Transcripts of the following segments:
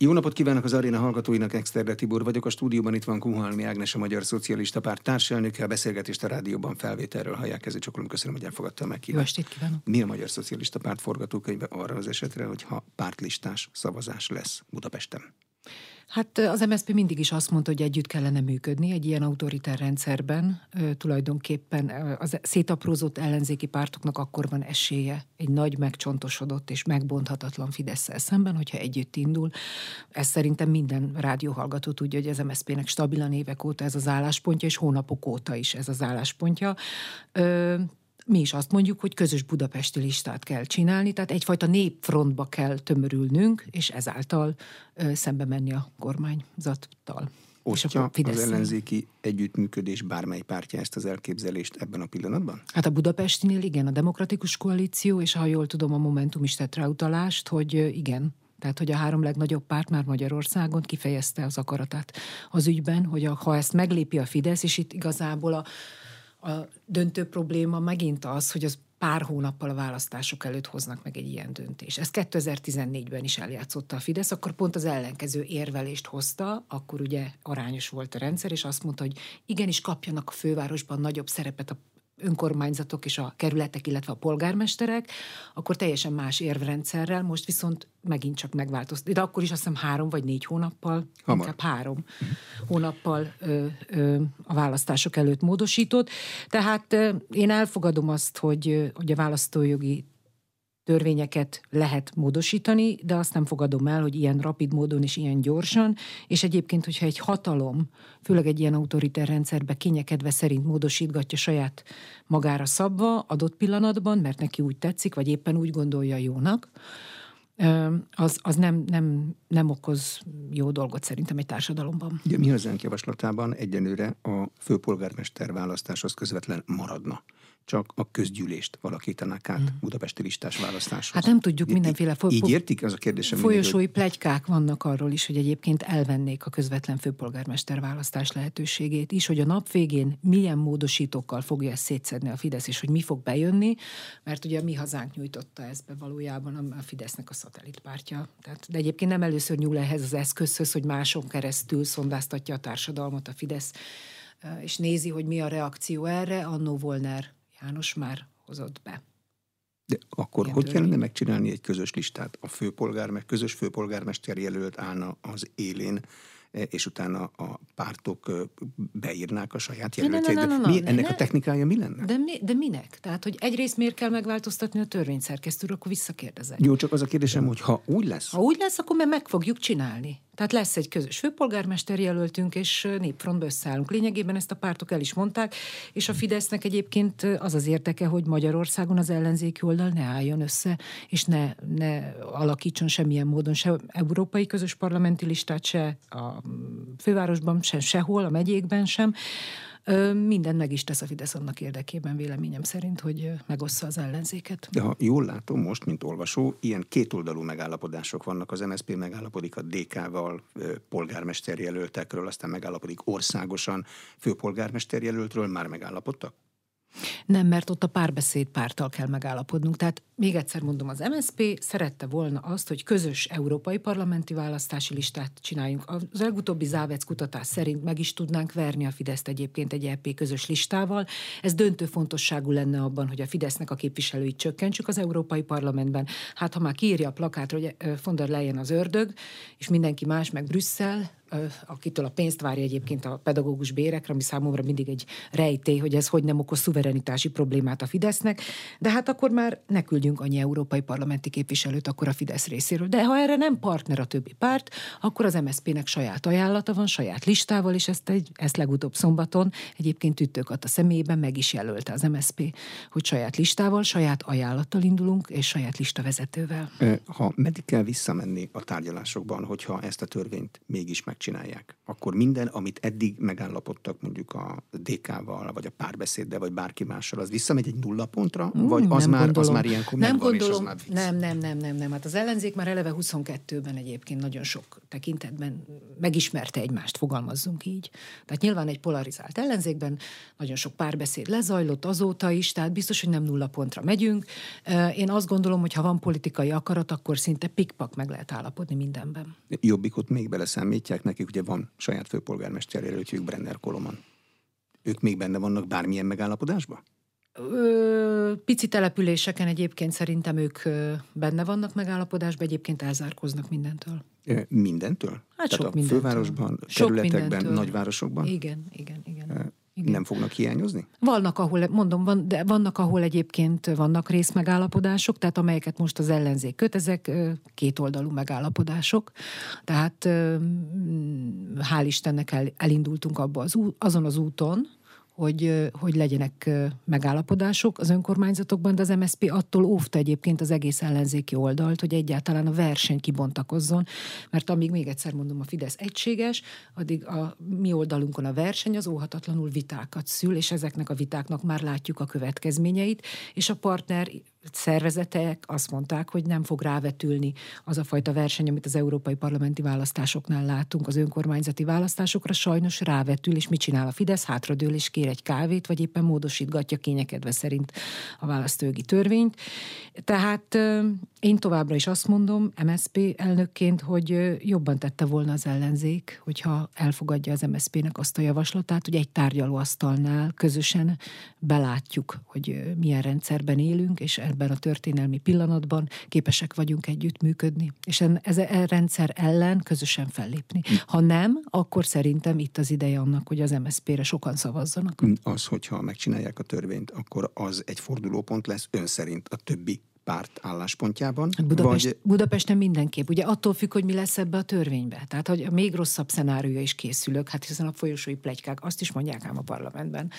Jó napot kívánok az aréna hallgatóinak, Exterde Tibor vagyok. A stúdióban itt van Kuhalmi Ágnes, a Magyar Szocialista Párt társelnöke. A beszélgetést a rádióban felvételről hallják. Ezért csokolom, köszönöm, hogy elfogadta meg Jó estét kívánok! Mi a Magyar Szocialista Párt forgatókönyve arra az esetre, hogyha pártlistás szavazás lesz Budapesten? Hát az MSZP mindig is azt mondta, hogy együtt kellene működni egy ilyen autoritár rendszerben. Tulajdonképpen az szétaprózott ellenzéki pártoknak akkor van esélye egy nagy megcsontosodott és megbonthatatlan fidesz szemben, hogyha együtt indul. Ez szerintem minden rádióhallgató tudja, hogy az MSZP-nek stabilan évek óta ez az álláspontja, és hónapok óta is ez az álláspontja mi is azt mondjuk, hogy közös budapesti listát kell csinálni, tehát egyfajta népfrontba kell tömörülnünk, és ezáltal szembe menni a kormányzattal. Osztja az ellenzéki együttműködés bármely pártja ezt az elképzelést ebben a pillanatban? Hát a budapestinél igen, a demokratikus koalíció, és ha jól tudom, a Momentum is tett rá utalást, hogy igen, tehát, hogy a három legnagyobb párt már Magyarországon kifejezte az akaratát az ügyben, hogy a, ha ezt meglépi a Fidesz, és itt igazából a, a döntő probléma megint az, hogy az pár hónappal a választások előtt hoznak meg egy ilyen döntés. Ez 2014-ben is eljátszotta a Fidesz, akkor pont az ellenkező érvelést hozta, akkor ugye arányos volt a rendszer, és azt mondta, hogy igenis kapjanak a fővárosban nagyobb szerepet a önkormányzatok és a kerületek, illetve a polgármesterek, akkor teljesen más érvrendszerrel, most viszont megint csak megváltozott. De akkor is azt hiszem három vagy négy hónappal, Hamar. inkább három hónappal ö, ö, a választások előtt módosított. Tehát ö, én elfogadom azt, hogy, hogy a választójogi törvényeket lehet módosítani, de azt nem fogadom el, hogy ilyen rapid módon és ilyen gyorsan, és egyébként, hogyha egy hatalom, főleg egy ilyen autoritár rendszerbe kényekedve szerint módosítgatja saját magára szabva adott pillanatban, mert neki úgy tetszik, vagy éppen úgy gondolja jónak, az, az nem, nem, nem okoz jó dolgot szerintem egy társadalomban. Ugye mi az javaslatában egyenőre a főpolgármester választáshoz közvetlen maradna csak a közgyűlést alakítanák át hmm. budapesti listás választáshoz. Hát nem tudjuk mindenféle... Fo- így értik? Az a kérdésem. Folyosói mindig, hogy... plegykák vannak arról is, hogy egyébként elvennék a közvetlen főpolgármester választás lehetőségét is, hogy a nap végén milyen módosítókkal fogja ezt szétszedni a Fidesz, és hogy mi fog bejönni, mert ugye a mi hazánk nyújtotta ezt be valójában a Fidesznek a szatellitpártja. Tehát, de egyébként nem először nyúl ehhez az eszközhöz, hogy máson keresztül szondáztatja a társadalmat a Fidesz, és nézi, hogy mi a reakció erre. Annó Volner János már hozott be. De akkor Ilyen hogy törvény? kellene megcsinálni egy közös listát? A főpolgár, meg közös főpolgármester jelölt állna az élén, e, és utána a pártok beírnák a saját jelöltjeit. Mi, ennek ne, a technikája mi lenne? De, mi, de minek? Tehát, hogy egyrészt miért kell megváltoztatni a törvényszerkesztőről, akkor visszakérdezek. Jó, csak az a kérdésem, hogy ha úgy lesz. Ha úgy lesz, akkor meg fogjuk csinálni. Tehát lesz egy közös főpolgármester jelöltünk, és népfrontba összeállunk. Lényegében ezt a pártok el is mondták, és a Fidesznek egyébként az az érteke, hogy Magyarországon az ellenzéki oldal ne álljon össze, és ne, ne alakítson semmilyen módon se európai közös parlamenti listát, se a fővárosban, se sehol, a megyékben sem, minden meg is tesz a Fidesz annak érdekében, véleményem szerint, hogy megossza az ellenzéket. De ha jól látom most, mint olvasó, ilyen kétoldalú megállapodások vannak. Az MSZP megállapodik a DK-val, polgármesterjelöltekről, aztán megállapodik országosan, főpolgármesterjelöltről, már megállapodtak? Nem, mert ott a párbeszéd pártal kell megállapodnunk. Tehát még egyszer mondom, az MSP szerette volna azt, hogy közös európai parlamenti választási listát csináljunk. Az legutóbbi Závec kutatás szerint meg is tudnánk verni a Fideszt egyébként egy EP közös listával. Ez döntő fontosságú lenne abban, hogy a Fidesznek a képviselőit csökkentsük az Európai Parlamentben. Hát ha már kiírja a plakátra, hogy von der Leyen az ördög, és mindenki más meg Brüsszel, akitől a pénzt várja egyébként a pedagógus bérekre, ami számomra mindig egy rejtély, hogy ez hogy nem okoz szuverenitási problémát a Fidesznek, de hát akkor már ne küldjünk annyi európai parlamenti képviselőt akkor a Fidesz részéről. De ha erre nem partner a többi párt, akkor az MSZP-nek saját ajánlata van, saját listával, és ezt, egy, ezt legutóbb szombaton egyébként ütőkat a személyében meg is jelölte az MSZP, hogy saját listával, saját ajánlattal indulunk, és saját listavezetővel. Ha meddig kell visszamenni a tárgyalásokban, hogyha ezt a törvényt mégis meg megcsinálják, akkor minden, amit eddig megállapodtak mondjuk a DK-val, vagy a párbeszéddel, vagy bárki mással, az visszamegy egy nulla pontra, mm, vagy az már, az már ilyenkor nem megvan, gondolom, és az már vicc. Nem, nem, nem, nem, nem. Hát az ellenzék már eleve 22-ben egyébként nagyon sok tekintetben megismerte egymást, fogalmazzunk így. Tehát nyilván egy polarizált ellenzékben nagyon sok párbeszéd lezajlott azóta is, tehát biztos, hogy nem nulla pontra megyünk. Én azt gondolom, hogy ha van politikai akarat, akkor szinte pikpak meg lehet állapodni mindenben. Jobbikot még beleszámítják, nekik ugye van saját főpolgármester jelöltjük Brenner Koloman. Ők még benne vannak bármilyen megállapodásban? Ö, pici településeken egyébként szerintem ők benne vannak megállapodásban, egyébként elzárkoznak mindentől. Mindentől? Hát Tehát sok a mindentől. fővárosban, Sok területekben, mindentől. nagyvárosokban Igen, igen, igen. Igen. nem fognak hiányozni? Vannak, ahol, mondom, van, de vannak, ahol egyébként vannak részmegállapodások, tehát amelyeket most az ellenzék köt, ezek kétoldalú megállapodások. Tehát hál' Istennek el, elindultunk abba az ú, azon az úton, hogy, hogy legyenek megállapodások az önkormányzatokban, de az MSZP attól óvta egyébként az egész ellenzéki oldalt, hogy egyáltalán a verseny kibontakozzon, mert amíg még egyszer mondom, a Fidesz egységes, addig a mi oldalunkon a verseny az óhatatlanul vitákat szül, és ezeknek a vitáknak már látjuk a következményeit, és a partner szervezetek azt mondták, hogy nem fog rávetülni az a fajta verseny, amit az európai parlamenti választásoknál látunk, az önkormányzati választásokra sajnos rávetül, és mit csinál a Fidesz? Hátradől és kér egy kávét, vagy éppen módosítgatja kényekedve szerint a választójogi törvényt. Tehát én továbbra is azt mondom, MSP elnökként, hogy jobban tette volna az ellenzék, hogyha elfogadja az MSZP-nek azt a javaslatát, hogy egy tárgyalóasztalnál közösen belátjuk, hogy milyen rendszerben élünk, és ebben a történelmi pillanatban képesek vagyunk együttműködni, és en- ez a rendszer ellen közösen fellépni. Ha nem, akkor szerintem itt az ideje annak, hogy az MSZP-re sokan szavazzanak. Az, hogyha megcsinálják a törvényt, akkor az egy fordulópont lesz ön szerint a többi párt álláspontjában? Hát Budapest, Vagy Budapesten mindenképp. Ugye attól függ, hogy mi lesz ebbe a törvénybe. Tehát, hogy a még rosszabb szenáriója is készülök, hát hiszen a folyosói plegykák azt is mondják ám a parlamentben,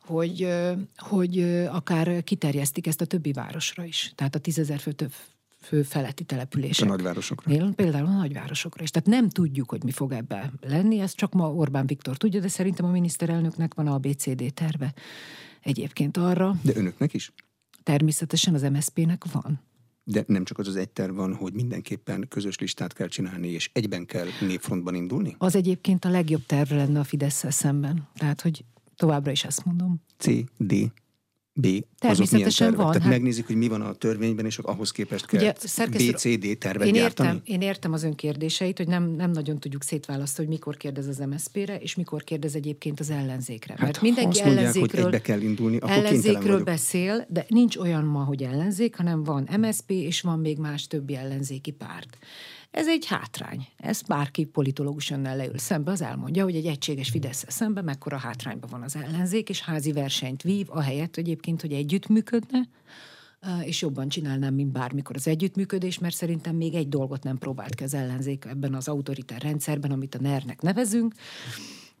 hogy, hogy akár kiterjesztik ezt a többi városra is. Tehát a tízezer fő, több fő feletti a települések. nagyvárosokra? Nél, például a nagyvárosokra is. Tehát nem tudjuk, hogy mi fog ebbe lenni, ezt csak ma Orbán Viktor tudja, de szerintem a miniszterelnöknek van a ABCD terve egyébként arra. De önöknek is? Természetesen az MSZP-nek van. De nem csak az az egy terv van, hogy mindenképpen közös listát kell csinálni, és egyben kell névfrontban indulni? Az egyébként a legjobb terv lenne a fidesz szemben. Tehát, hogy továbbra is ezt mondom. C, D, B, azok milyen tervek? van, Tehát hát- megnézik, hogy mi van a törvényben, és ahhoz képest kell Ugye, szerkesztő- C, D tervet Én gyártani? értem, én értem az ön kérdéseit, hogy nem, nem nagyon tudjuk szétválasztani, hogy mikor kérdez az MSZP-re, és mikor kérdez egyébként az ellenzékre. Hát, Mert ha mindenki azt mondják, hogy ellenzékről, egybe kell indulni, akkor ellenzékről beszél, de nincs olyan ma, hogy ellenzék, hanem van MSZP, és van még más többi ellenzéki párt. Ez egy hátrány. Ezt bárki politológus önnel leül szembe, az elmondja, hogy egy egységes fidesz szembe mekkora hátrányban van az ellenzék, és házi versenyt vív, ahelyett egyébként, hogy együttműködne, és jobban csinálnám, mint bármikor az együttműködés, mert szerintem még egy dolgot nem próbált ki az ellenzék ebben az autoritár rendszerben, amit a NER-nek nevezünk,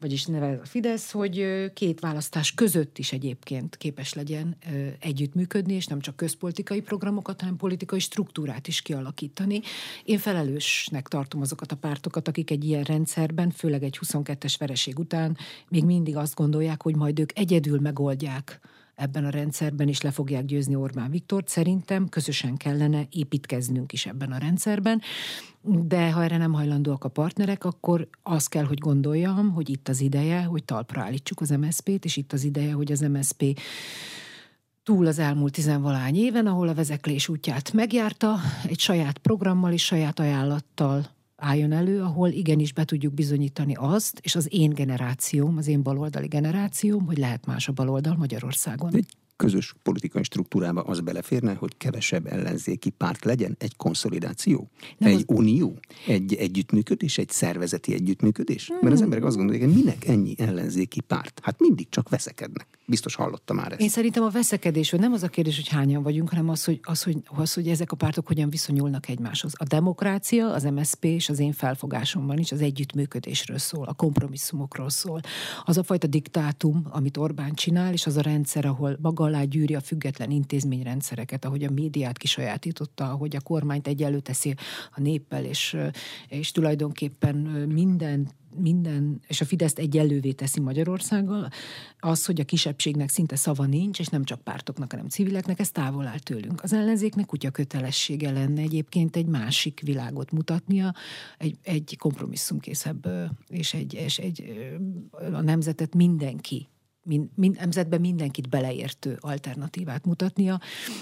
vagyis neve a Fidesz, hogy két választás között is egyébként képes legyen együttműködni, és nem csak közpolitikai programokat, hanem politikai struktúrát is kialakítani. Én felelősnek tartom azokat a pártokat, akik egy ilyen rendszerben, főleg egy 22-es vereség után még mindig azt gondolják, hogy majd ők egyedül megoldják ebben a rendszerben is le fogják győzni Orbán Viktort. Szerintem közösen kellene építkeznünk is ebben a rendszerben, de ha erre nem hajlandóak a partnerek, akkor azt kell, hogy gondoljam, hogy itt az ideje, hogy talpra állítsuk az MSZP-t, és itt az ideje, hogy az MSZP túl az elmúlt tizenvalány éven, ahol a vezeklés útját megjárta, egy saját programmal és saját ajánlattal álljon elő, ahol igenis be tudjuk bizonyítani azt, és az én generációm, az én baloldali generációm, hogy lehet más a baloldal Magyarországon. Egy közös politikai struktúrába az beleférne, hogy kevesebb ellenzéki párt legyen, egy konszolidáció, Nem egy unió, egy együttműködés, egy szervezeti együttműködés? Mert az emberek azt gondolják, hogy minek ennyi ellenzéki párt? Hát mindig csak veszekednek. Biztos hallotta már ezt. Én szerintem a veszekedés, hogy nem az a kérdés, hogy hányan vagyunk, hanem az hogy, az, hogy, az, hogy ezek a pártok hogyan viszonyulnak egymáshoz. A demokrácia, az MSP és az én felfogásomban is az együttműködésről szól, a kompromisszumokról szól. Az a fajta diktátum, amit Orbán csinál, és az a rendszer, ahol maga alá gyűri a független intézményrendszereket, ahogy a médiát kisajátította, ahogy a kormányt egyelő teszi a néppel, és, és tulajdonképpen minden minden, és a Fideszt egyelővé teszi Magyarországgal, az, hogy a kisebbségnek szinte szava nincs, és nem csak pártoknak, hanem civileknek, ez távol áll tőlünk. Az ellenzéknek kutya kötelessége lenne egyébként egy másik világot mutatnia, egy, egy kompromisszumkészebb, és egy, és egy a nemzetet mindenki mind, mind, nemzetben mindenkit beleértő alternatívát mutatnia.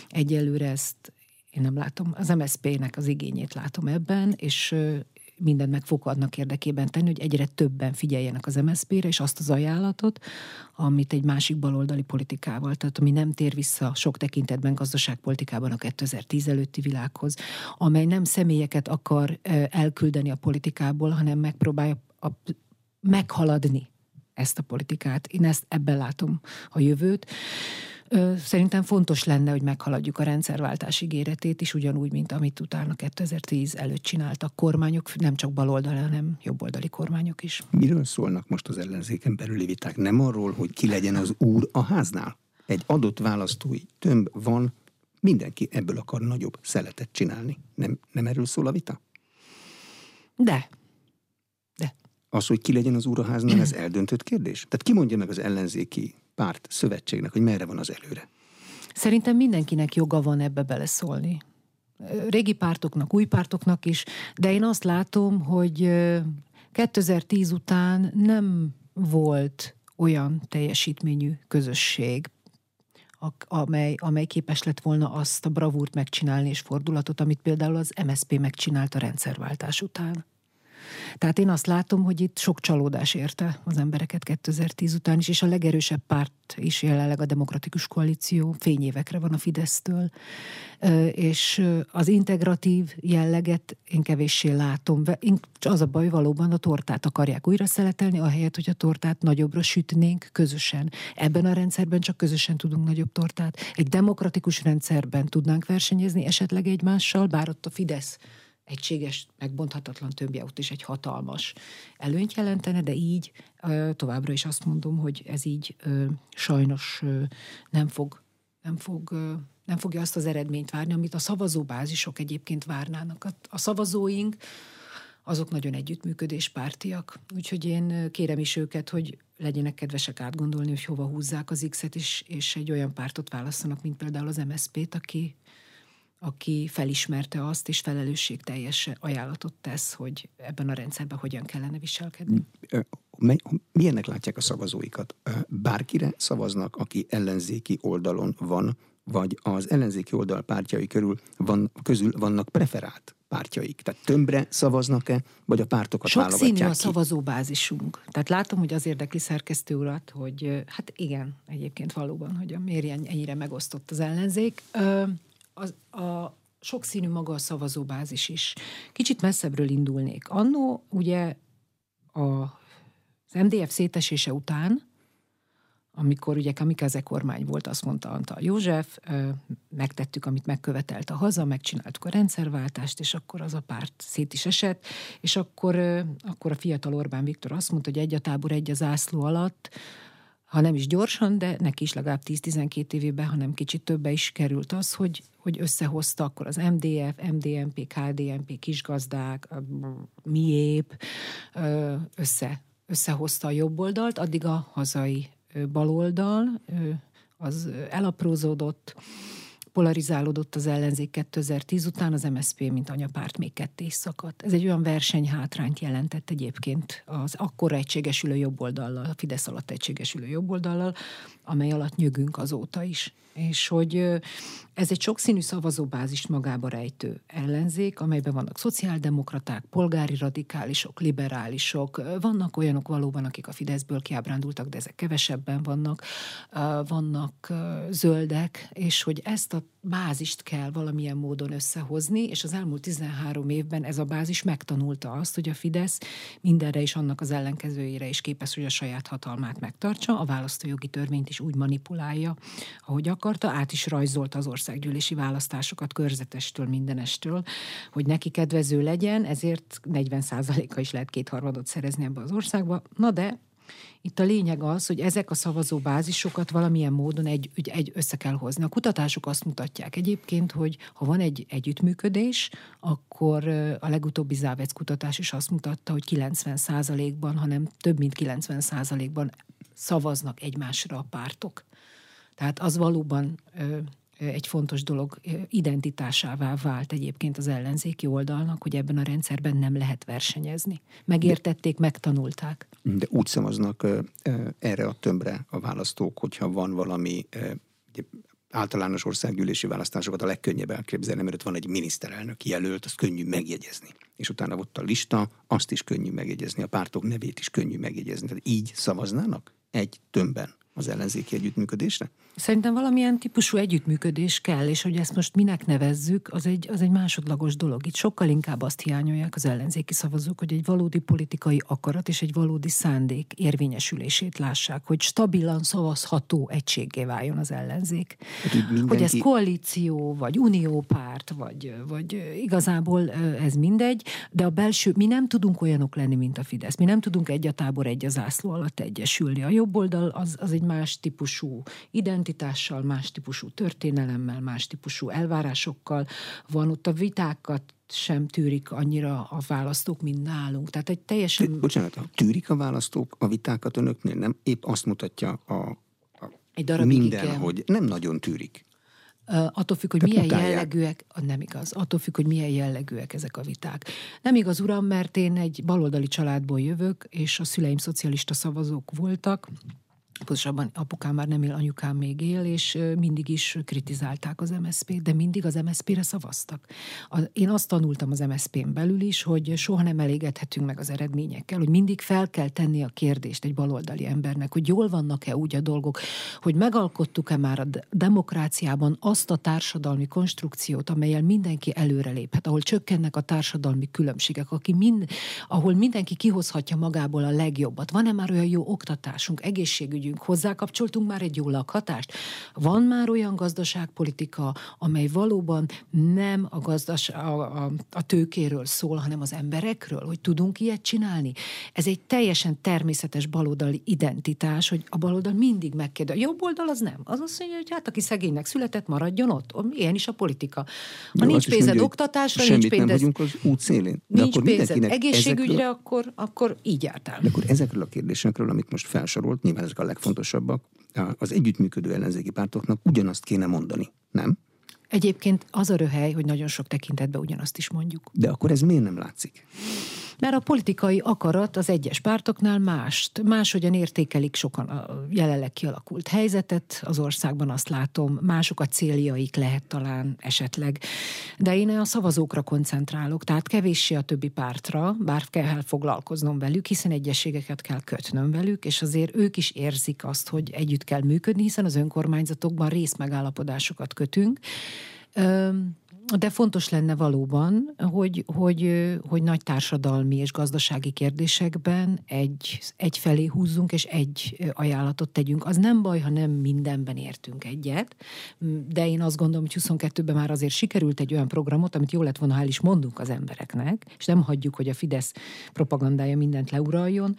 Egyelőre ezt én nem látom, az MSZP-nek az igényét látom ebben, és mindent meg fog annak érdekében tenni, hogy egyre többen figyeljenek az MSZP-re, és azt az ajánlatot, amit egy másik baloldali politikával, tehát ami nem tér vissza sok tekintetben gazdaságpolitikában a 2010 előtti világhoz, amely nem személyeket akar elküldeni a politikából, hanem megpróbálja a, meghaladni ezt a politikát. Én ezt ebben látom a jövőt. Szerintem fontos lenne, hogy meghaladjuk a rendszerváltás ígéretét is, ugyanúgy, mint amit utána 2010 előtt csináltak kormányok, nem csak baloldali, hanem jobboldali kormányok is. Miről szólnak most az ellenzéken belüli viták? Nem arról, hogy ki legyen az úr a háznál? Egy adott választói tömb van, mindenki ebből akar nagyobb szeletet csinálni. Nem, nem erről szól a vita? De. De. Az, hogy ki legyen az úr a háznál, ez eldöntött kérdés? Tehát ki mondja meg az ellenzéki párt, szövetségnek, hogy merre van az előre? Szerintem mindenkinek joga van ebbe beleszólni. Régi pártoknak, új pártoknak is, de én azt látom, hogy 2010 után nem volt olyan teljesítményű közösség, amely, amely képes lett volna azt a bravúrt megcsinálni és fordulatot, amit például az MSP megcsinált a rendszerváltás után. Tehát én azt látom, hogy itt sok csalódás érte az embereket 2010 után is, és a legerősebb párt is jelenleg a Demokratikus Koalíció fényévekre van a Fidesztől, és az integratív jelleget én kevéssé látom. Az a baj valóban a tortát akarják újra szeletelni, ahelyett, hogy a tortát nagyobbra sütnénk közösen. Ebben a rendszerben csak közösen tudunk nagyobb tortát. Egy demokratikus rendszerben tudnánk versenyezni esetleg egymással, bár ott a Fidesz egységes, megbonthatatlan tömbje ott is egy hatalmas előnyt jelentene, de így továbbra is azt mondom, hogy ez így sajnos nem fog, nem fog nem fogja azt az eredményt várni, amit a szavazóbázisok egyébként várnának. A szavazóink azok nagyon együttműködéspártiak, úgyhogy én kérem is őket, hogy legyenek kedvesek átgondolni, hogy hova húzzák az X-et, és, és egy olyan pártot választanak, mint például az MSZP-t, aki aki felismerte azt, és felelősségteljes ajánlatot tesz, hogy ebben a rendszerben hogyan kellene viselkedni. Milyennek látják a szavazóikat? Bárkire szavaznak, aki ellenzéki oldalon van, vagy az ellenzéki oldal pártjai körül van, közül vannak preferált pártjaik? Tehát tömbre szavaznak-e, vagy a pártokat Sok válogatják színű a szavazóbázisunk. Tehát látom, hogy az érdekli szerkesztő urat, hogy hát igen, egyébként valóban, hogy a mérjen ennyire megosztott az ellenzék az, a sokszínű maga a szavazóbázis is. Kicsit messzebbről indulnék. Annó ugye a, az MDF szétesése után, amikor ugye Kamikaze kormány volt, azt mondta Antal József, megtettük, amit megkövetelt a haza, megcsináltuk a rendszerváltást, és akkor az a párt szét is esett, és akkor, akkor a fiatal Orbán Viktor azt mondta, hogy egy a tábor, egy az ászló alatt, ha nem is gyorsan, de neki is legalább 10-12 évében, hanem kicsit többe is került az, hogy, hogy összehozta akkor az MDF, MDMP, KDMP, kisgazdák, miép, össze, összehozta a jobb oldalt, addig a hazai baloldal az elaprózódott, polarizálódott az ellenzék 2010 után, az MSZP, mint anyapárt még ketté is szakadt. Ez egy olyan versenyhátrányt jelentett egyébként az akkor egységesülő jobboldallal, a Fidesz alatt egységesülő jobboldallal, amely alatt nyögünk azóta is. És hogy Ez egy sokszínű szavazóbázist magába rejtő ellenzék, amelyben vannak szociáldemokraták, polgári radikálisok, liberálisok, vannak olyanok valóban, akik a Fideszből kiábrándultak, de ezek kevesebben vannak, vannak zöldek, és hogy ezt a bázist kell valamilyen módon összehozni, és az elmúlt 13 évben ez a bázis megtanulta azt, hogy a Fidesz mindenre is annak az ellenkezőjére is képes, hogy a saját hatalmát megtartsa, a választójogi törvényt is úgy manipulálja, ahogy akarta, át is rajzolta az országgyűlési választásokat körzetestől, mindenestől, hogy neki kedvező legyen, ezért 40%-a is lehet kétharmadot szerezni ebbe az országba. Na de itt a lényeg az, hogy ezek a szavazóbázisokat valamilyen módon egy, egy össze kell hozni. A kutatások azt mutatják egyébként, hogy ha van egy együttműködés, akkor a legutóbbi Závec kutatás is azt mutatta, hogy 90%-ban, hanem több mint 90%-ban szavaznak egymásra a pártok. Tehát az valóban egy fontos dolog identitásává vált egyébként az ellenzéki oldalnak, hogy ebben a rendszerben nem lehet versenyezni. Megértették, megtanulták. De úgy szavaznak erre a tömbre a választók, hogyha van valami általános országgyűlési választásokat a legkönnyebb elképzelni, mert ott van egy miniszterelnök jelölt, azt könnyű megjegyezni. És utána ott a lista, azt is könnyű megjegyezni, a pártok nevét is könnyű megjegyezni. Tehát így szavaznának egy tömbben az ellenzéki együttműködésre? Szerintem valamilyen típusú együttműködés kell, és hogy ezt most minek nevezzük, az egy, az egy másodlagos dolog. Itt sokkal inkább azt hiányolják az ellenzéki szavazók, hogy egy valódi politikai akarat és egy valódi szándék érvényesülését lássák, hogy stabilan szavazható egységgé váljon az ellenzék. Hát, hogy, mindenki... hogy ez koalíció, vagy uniópárt, vagy, vagy igazából ez mindegy, de a belső, mi nem tudunk olyanok lenni, mint a Fidesz. Mi nem tudunk egy a tábor, egy a zászló alatt egyesülni. A jobb oldal az, az egy más típusú identitás, identitással, más típusú történelemmel, más típusú elvárásokkal van ott a vitákat sem tűrik annyira a választók, mint nálunk. Tehát egy teljesen... De, bocsánat, tűrik a választók a vitákat önöknél? Nem épp azt mutatja a, a egy darabig minden, igen. hogy nem nagyon tűrik. Attól függ, hogy Tehát milyen utálják. jellegűek, nem igaz, attól függ, hogy milyen jellegűek ezek a viták. Nem igaz, uram, mert én egy baloldali családból jövök, és a szüleim szocialista szavazók voltak, pontosabban apukám már nem él, anyukám még él, és mindig is kritizálták az MSZP-t, de mindig az MSZP-re szavaztak. Én azt tanultam az MSZP-n belül is, hogy soha nem elégedhetünk meg az eredményekkel, hogy mindig fel kell tenni a kérdést egy baloldali embernek, hogy jól vannak-e úgy a dolgok, hogy megalkottuk-e már a demokráciában azt a társadalmi konstrukciót, amelyel mindenki előreléphet, ahol csökkennek a társadalmi különbségek, aki mind, ahol mindenki kihozhatja magából a legjobbat. Van-e már olyan jó oktatásunk, egészségügyi megyünk, hozzákapcsoltunk már egy jó lakhatást. Van már olyan gazdaságpolitika, amely valóban nem a, gazdas, a, a, a tőkéről szól, hanem az emberekről, hogy tudunk ilyet csinálni. Ez egy teljesen természetes baloldali identitás, hogy a baloldal mindig megkérdez. A jobb oldal az nem. Az azt mondja, hogy hát aki szegénynek született, maradjon ott. Ilyen is a politika. Ha nincs pénzed oktatásra, nincs pénzed... nem vagyunk az út szélén. De nincs akkor pénzed egészségügyre, ezekről, akkor, akkor így jártál. De akkor ezekről a kérdésekről, amit most felsorolt, nyilván ezek a legfontosabbak, az együttműködő ellenzéki pártoknak ugyanazt kéne mondani, nem? Egyébként az a röhely, hogy nagyon sok tekintetben ugyanazt is mondjuk. De akkor ez miért nem látszik? Mert a politikai akarat az egyes pártoknál mást, máshogyan értékelik sokan a jelenleg kialakult helyzetet az országban, azt látom, mások a céljaik lehet talán esetleg. De én a szavazókra koncentrálok, tehát kevéssé a többi pártra, bár kell foglalkoznom velük, hiszen egyességeket kell kötnöm velük, és azért ők is érzik azt, hogy együtt kell működni, hiszen az önkormányzatokban részmegállapodásokat kötünk. De fontos lenne valóban, hogy, hogy, hogy nagy társadalmi és gazdasági kérdésekben egy, egy felé húzzunk, és egy ajánlatot tegyünk. Az nem baj, ha nem mindenben értünk egyet, de én azt gondolom, hogy 22-ben már azért sikerült egy olyan programot, amit jó lett volna, ha el is mondunk az embereknek, és nem hagyjuk, hogy a Fidesz propagandája mindent leuraljon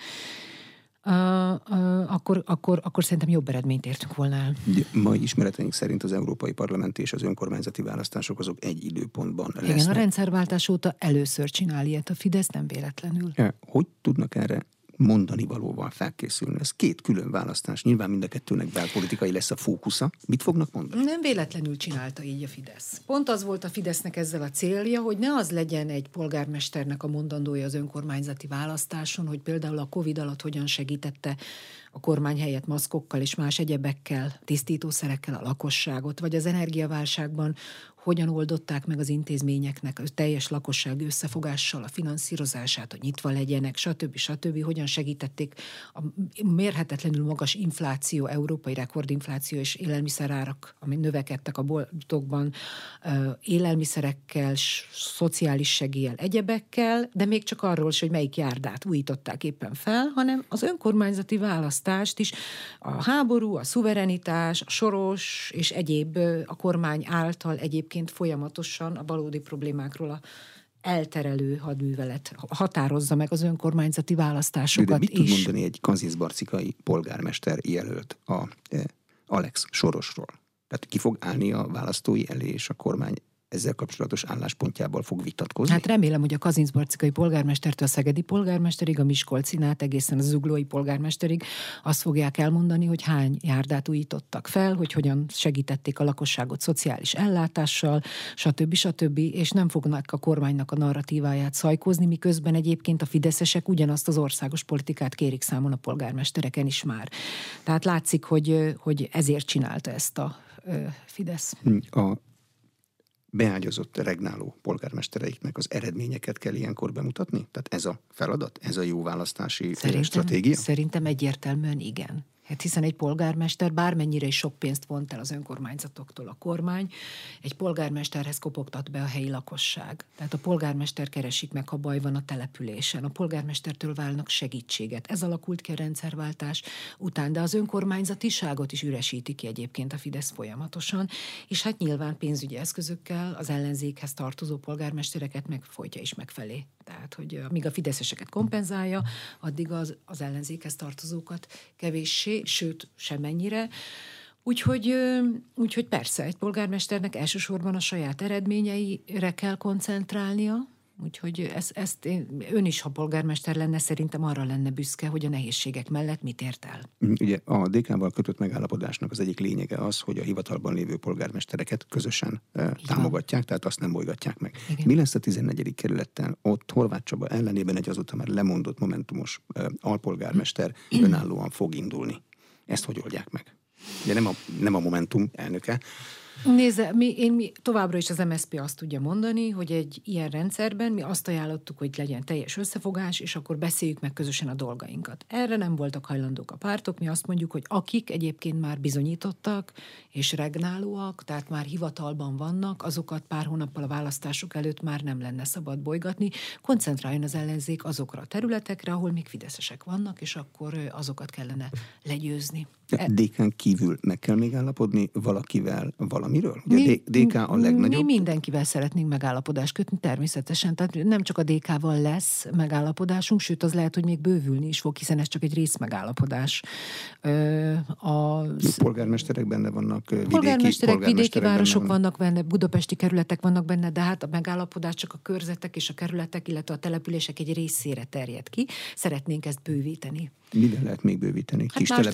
akkor, akkor, akkor szerintem jobb eredményt értünk volna el. Mai ismereteink szerint az európai parlamenti és az önkormányzati választások azok egy időpontban lesznek. Igen, a rendszerváltás óta először csinál ilyet a Fidesz, nem véletlenül. Hogy tudnak erre mondani valóval felkészülni. Ez két külön választás. Nyilván mind a kettőnek belpolitikai lesz a fókusza. Mit fognak mondani? Nem véletlenül csinálta így a Fidesz. Pont az volt a Fidesznek ezzel a célja, hogy ne az legyen egy polgármesternek a mondandója az önkormányzati választáson, hogy például a Covid alatt hogyan segítette a kormány helyett maszkokkal és más egyebekkel, tisztítószerekkel a lakosságot, vagy az energiaválságban hogyan oldották meg az intézményeknek a teljes lakosság összefogással a finanszírozását, hogy nyitva legyenek, stb. stb. Hogyan segítették a mérhetetlenül magas infláció, európai rekordinfláció és élelmiszerárak, ami növekedtek a boltokban, élelmiszerekkel, szociális segéllyel, egyebekkel, de még csak arról is, hogy melyik járdát újították éppen fel, hanem az önkormányzati választást is, a háború, a szuverenitás, a soros és egyéb a kormány által egyéb egyébként folyamatosan a valódi problémákról a elterelő hadművelet határozza meg az önkormányzati választásokat De mit is. tud mondani egy kanziszbarcikai polgármester jelölt a e, Alex Sorosról? Tehát ki fog állni a választói elé, és a kormány ezzel kapcsolatos álláspontjából fog vitatkozni? Hát remélem, hogy a Kazincbarcikai polgármestertől a Szegedi polgármesterig, a Miskolcinát egészen a Zuglói polgármesterig azt fogják elmondani, hogy hány járdát újítottak fel, hogy hogyan segítették a lakosságot szociális ellátással, stb. stb. És nem fognak a kormánynak a narratíváját szajkozni, miközben egyébként a fideszesek ugyanazt az országos politikát kérik számon a polgármestereken is már. Tehát látszik, hogy, hogy ezért csinálta ezt a Fidesz. A beágyazott regnáló polgármestereiknek az eredményeket kell ilyenkor bemutatni? Tehát ez a feladat? Ez a jó választási szerintem, stratégia? Szerintem egyértelműen igen. Hát hiszen egy polgármester bármennyire is sok pénzt vont el az önkormányzatoktól a kormány, egy polgármesterhez kopogtat be a helyi lakosság. Tehát a polgármester keresik meg, ha baj van a településen. A polgármestertől válnak segítséget. Ez alakult ki a rendszerváltás után, de az önkormányzatiságot is üresíti ki egyébként a Fidesz folyamatosan, és hát nyilván pénzügyi eszközökkel az ellenzékhez tartozó polgármestereket megfolytja is megfelé. Tehát, hogy amíg a fideszeseket kompenzálja, addig az, az ellenzékhez tartozókat kevéssé, sőt, semennyire. Úgyhogy, úgyhogy persze, egy polgármesternek elsősorban a saját eredményeire kell koncentrálnia, Úgyhogy ezt, ezt én, ön is, ha polgármester lenne, szerintem arra lenne büszke, hogy a nehézségek mellett mit ért el. Ugye a DK-val kötött megállapodásnak az egyik lényege az, hogy a hivatalban lévő polgármestereket közösen e, támogatják, tehát azt nem bolygatják meg. Igen. Mi lesz a 14. kerülettel? Ott Horváth Csaba ellenében egy azóta már lemondott momentumos e, alpolgármester önállóan fog indulni. Ezt hogy oldják meg? Ugye nem a, nem a Momentum elnöke, Nézze, mi, én mi, továbbra is az MSZP azt tudja mondani, hogy egy ilyen rendszerben mi azt ajánlottuk, hogy legyen teljes összefogás, és akkor beszéljük meg közösen a dolgainkat. Erre nem voltak hajlandók a pártok, mi azt mondjuk, hogy akik egyébként már bizonyítottak és regnálóak, tehát már hivatalban vannak, azokat pár hónappal a választások előtt már nem lenne szabad bolygatni. Koncentráljon az ellenzék azokra a területekre, ahol még fideszesek vannak, és akkor azokat kellene legyőzni. E- DK-n kívül meg kell még állapodni valakivel valamiről? Ugye mi, DK a legnagyobb? Mi mindenkivel szeretnénk megállapodást kötni, természetesen. Tehát nem csak a DK-val lesz megállapodásunk, sőt az lehet, hogy még bővülni is fog, hiszen ez csak egy részmegállapodás. A polgármesterek benne vannak, vidéki polgármesterek, vidéki városok benne vannak benne, budapesti kerületek vannak benne, de hát a megállapodás csak a körzetek és a kerületek, illetve a települések egy részére terjed ki. Szeretnénk ezt bővíteni. Mivel lehet még bővíteni? Hát Kis más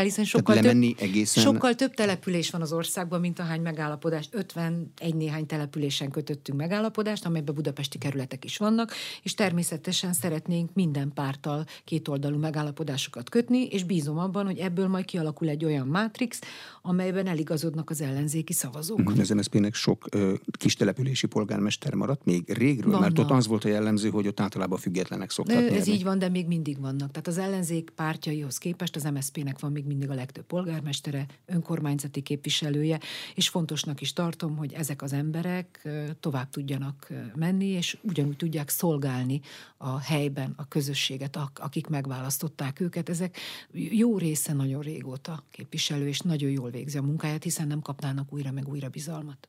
településekkel, hiszen sokkal több, egészen... sokkal több település van az országban, mint ahány megállapodás. 51 néhány településen kötöttünk megállapodást, amelyben budapesti kerületek is vannak, és természetesen szeretnénk minden pártal kétoldalú megállapodásokat kötni, és bízom abban, hogy ebből majd kialakul egy olyan mátrix, amelyben eligazodnak az ellenzéki szavazók. Mhm, az MSZP-nek sok ö, kis települési polgármester maradt még régről, vannak. mert ott az volt a jellemző, hogy ott általában függetlenek szoktak Ez nyerni. így van, de még mindig vannak. Tehát az ellenzék pártjaihoz képest az MSZP-nek van még mindig a legtöbb polgármestere, önkormányzati képviselője, és fontosnak is tartom, hogy ezek az emberek tovább tudjanak menni, és ugyanúgy tudják szolgálni a helyben a közösséget, akik megválasztották őket. Ezek jó része nagyon régóta képviselő, és nagyon jól végzi a munkáját, hiszen nem kapnának újra meg újra bizalmat.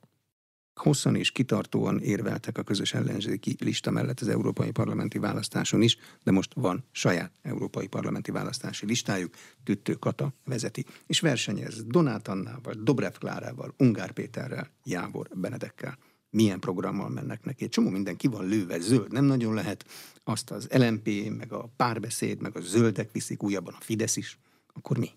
Hosszan és kitartóan érveltek a közös ellenzéki lista mellett az európai parlamenti választáson is, de most van saját európai parlamenti választási listájuk, Tüttő Kata vezeti, és versenyez Donát Annával, Dobrev Klárával, Ungár Péterrel, Jábor Benedekkel. milyen programmal mennek neki. Csomó minden ki van lőve, zöld, nem nagyon lehet. Azt az LMP, meg a párbeszéd, meg a zöldek viszik, újabban a Fidesz is. Akkor mi?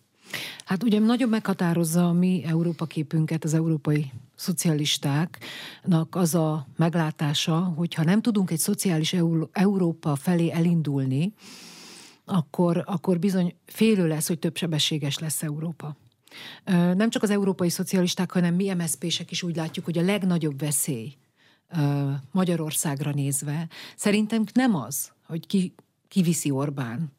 Hát ugye nagyon meghatározza a mi Európa képünket, az európai szocialistáknak az a meglátása, hogy ha nem tudunk egy szociális Európa felé elindulni, akkor, akkor bizony félő lesz, hogy több sebességes lesz Európa. Nem csak az európai szocialisták, hanem mi MSZP-sek is úgy látjuk, hogy a legnagyobb veszély Magyarországra nézve szerintem nem az, hogy ki, kiviszi Orbán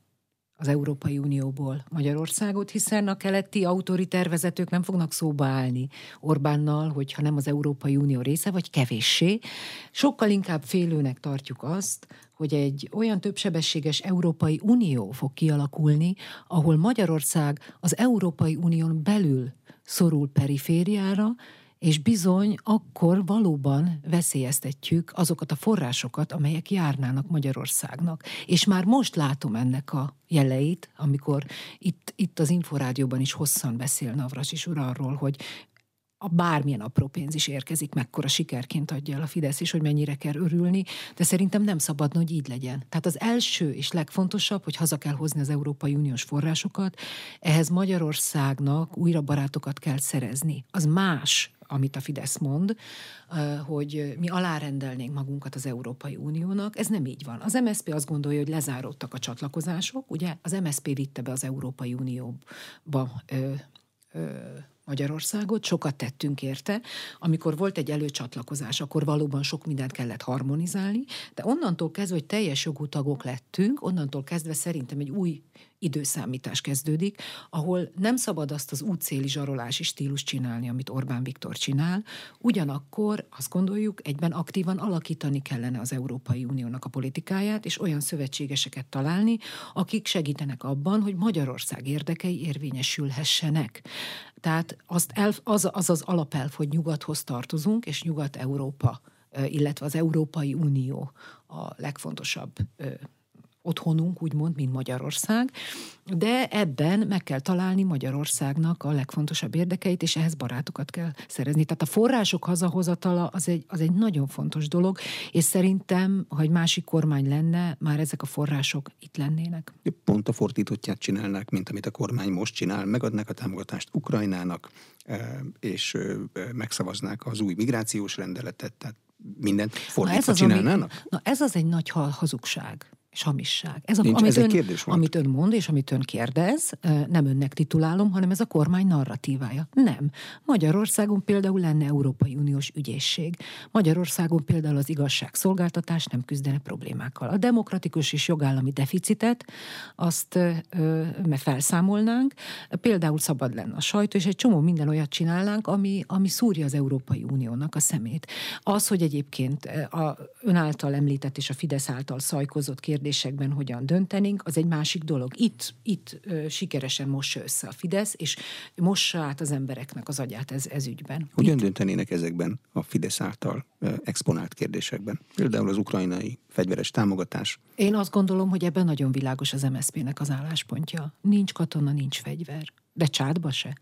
az Európai Unióból Magyarországot, hiszen a keleti autoriter vezetők nem fognak szóba állni Orbánnal, hogyha nem az Európai Unió része, vagy kevéssé. Sokkal inkább félőnek tartjuk azt, hogy egy olyan többsebességes Európai Unió fog kialakulni, ahol Magyarország az Európai Unión belül szorul perifériára, és bizony akkor valóban veszélyeztetjük azokat a forrásokat, amelyek járnának Magyarországnak. És már most látom ennek a jeleit, amikor itt, itt az Inforádióban is hosszan beszél Navras is ura arról, hogy a bármilyen apró pénz is érkezik, mekkora sikerként adja el a Fidesz is, hogy mennyire kell örülni, de szerintem nem szabadna, hogy így legyen. Tehát az első és legfontosabb, hogy haza kell hozni az Európai Uniós forrásokat, ehhez Magyarországnak újra barátokat kell szerezni. Az más, amit a Fidesz mond, hogy mi alárendelnénk magunkat az Európai Uniónak. Ez nem így van. Az MSZP azt gondolja, hogy lezáródtak a csatlakozások. Ugye az MSZP vitte be az Európai Unióba ö, ö, Magyarországot, sokat tettünk érte. Amikor volt egy előcsatlakozás, akkor valóban sok mindent kellett harmonizálni, de onnantól kezdve, hogy teljes jogú tagok lettünk, onnantól kezdve szerintem egy új időszámítás kezdődik, ahol nem szabad azt az útszéli zsarolási stílus csinálni, amit Orbán Viktor csinál, ugyanakkor azt gondoljuk, egyben aktívan alakítani kellene az Európai Uniónak a politikáját, és olyan szövetségeseket találni, akik segítenek abban, hogy Magyarország érdekei érvényesülhessenek. Tehát azt elf, az, az az alapelv, hogy nyugathoz tartozunk, és Nyugat-Európa, illetve az Európai Unió a legfontosabb otthonunk, úgymond, mint Magyarország, de ebben meg kell találni Magyarországnak a legfontosabb érdekeit, és ehhez barátokat kell szerezni. Tehát a források hazahozatala az egy, az egy nagyon fontos dolog, és szerintem, ha egy másik kormány lenne, már ezek a források itt lennének. Pont a fordítottját csinálnák, mint amit a kormány most csinál, megadnák a támogatást Ukrajnának, eh, és eh, megszavaznák az új migrációs rendeletet, tehát mindent fordítva na ez az, csinálnának? Ami, na ez az egy nagy hazugság és hamisság. Ez, a, Nincs, amit, ez ön, kérdés volt. amit ön mond, és amit ön kérdez, nem önnek titulálom, hanem ez a kormány narratívája. Nem. Magyarországon például lenne Európai Uniós ügyészség. Magyarországon például az igazságszolgáltatás nem küzdene problémákkal. A demokratikus és jogállami deficitet azt me felszámolnánk, például szabad lenne a sajtó, és egy csomó minden olyat csinálnánk, ami, ami szúrja az Európai Uniónak a szemét. Az, hogy egyébként a ön által említett és a Fidesz által szajkozott kérdés kérdésekben hogyan döntenénk, az egy másik dolog. Itt, itt ö, sikeresen mossa össze a Fidesz, és mossa át az embereknek az agyát ez, ez ügyben. Hogyan itt? döntenének ezekben a Fidesz által ö, exponált kérdésekben? Például az ukrajnai fegyveres támogatás. Én azt gondolom, hogy ebben nagyon világos az MSZP-nek az álláspontja. Nincs katona, nincs fegyver. De csátba se,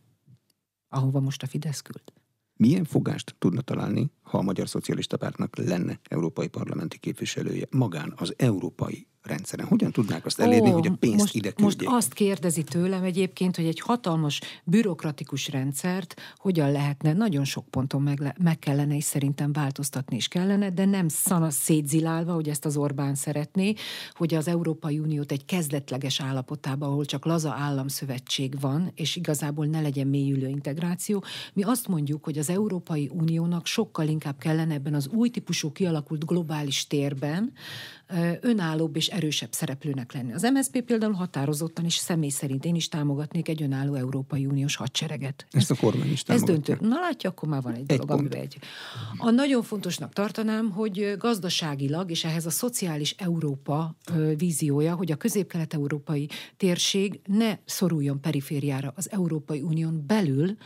ahova most a Fidesz küld. Milyen fogást tudna találni, ha a Magyar Szocialista Pártnak lenne európai parlamenti képviselője magán az európai rendszeren? Hogyan tudnák azt elérni, Ó, hogy a pénzt most, ide küldjék? Most azt kérdezi tőlem egyébként, hogy egy hatalmas bürokratikus rendszert hogyan lehetne, nagyon sok ponton meg, meg kellene, és szerintem változtatni is kellene, de nem szana szétzilálva, hogy ezt az Orbán szeretné, hogy az Európai Uniót egy kezdetleges állapotában, ahol csak laza államszövetség van, és igazából ne legyen mélyülő integráció. Mi azt mondjuk, hogy az Európai Uniónak sokkal inkább kellene ebben az új típusú kialakult globális térben önállóbb és erősebb szereplőnek lenni. Az MSZP például határozottan és személy szerint én is támogatnék egy önálló Európai Uniós hadsereget. Ezt a kormány is támogatja. Ez döntő. Na látja, akkor már van egy, egy dolog, amiben egy. A nagyon fontosnak tartanám, hogy gazdaságilag, és ehhez a szociális Európa víziója, hogy a közép-kelet-európai térség ne szoruljon perifériára az Európai Unión belül,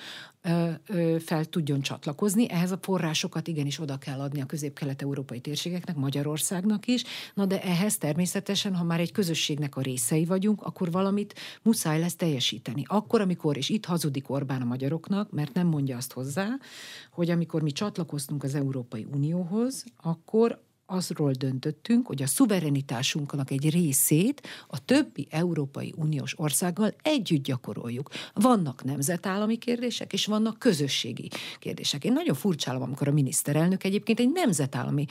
fel tudjon csatlakozni. Ehhez a forrásokat igenis oda kell adni a közép-kelet-európai térségeknek, Magyarországnak is. Na de ehhez természetesen, ha már egy közösségnek a részei vagyunk, akkor valamit muszáj lesz teljesíteni. Akkor, amikor, és itt hazudik Orbán a magyaroknak, mert nem mondja azt hozzá, hogy amikor mi csatlakoztunk az Európai Unióhoz, akkor azról döntöttünk, hogy a szuverenitásunknak egy részét a többi Európai Uniós országgal együtt gyakoroljuk. Vannak nemzetállami kérdések, és vannak közösségi kérdések. Én nagyon furcsálom, amikor a miniszterelnök egyébként egy nemzetállami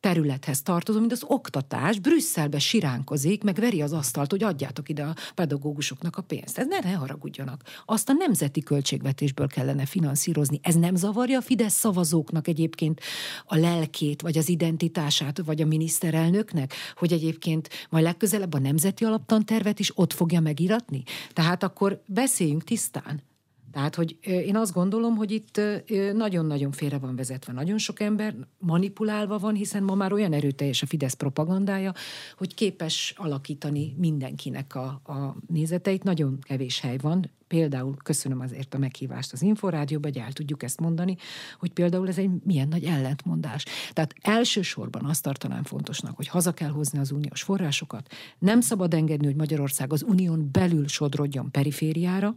területhez tartozó, mint az oktatás, Brüsszelbe siránkozik, meg veri az asztalt, hogy adjátok ide a pedagógusoknak a pénzt. Ez ne, ne haragudjanak. Azt a nemzeti költségvetésből kellene finanszírozni. Ez nem zavarja a Fidesz szavazóknak egyébként a lelkét, vagy az identitását, vagy a miniszterelnöknek, hogy egyébként majd legközelebb a nemzeti alaptantervet is ott fogja megiratni? Tehát akkor beszéljünk tisztán. Tehát, hogy én azt gondolom, hogy itt nagyon-nagyon félre van vezetve nagyon sok ember, manipulálva van, hiszen ma már olyan erőteljes a Fidesz propagandája, hogy képes alakítani mindenkinek a, a nézeteit. Nagyon kevés hely van, például köszönöm azért a meghívást az Inforádióba, hogy el tudjuk ezt mondani, hogy például ez egy milyen nagy ellentmondás. Tehát elsősorban azt tartanám fontosnak, hogy haza kell hozni az uniós forrásokat, nem szabad engedni, hogy Magyarország az unión belül sodrodjon perifériára,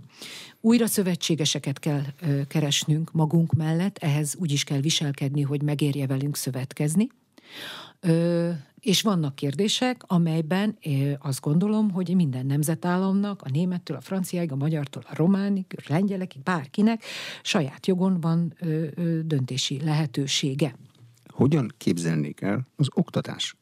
újra szövetségeseket kell keresnünk magunk mellett, ehhez úgy is kell viselkedni, hogy megérje velünk szövetkezni. Ö, és vannak kérdések, amelyben azt gondolom, hogy minden nemzetállamnak, a némettől, a franciáig, a magyartól, a románig, a lengyelekig, bárkinek saját jogon van ö, ö, döntési lehetősége. Hogyan képzelnék el az oktatás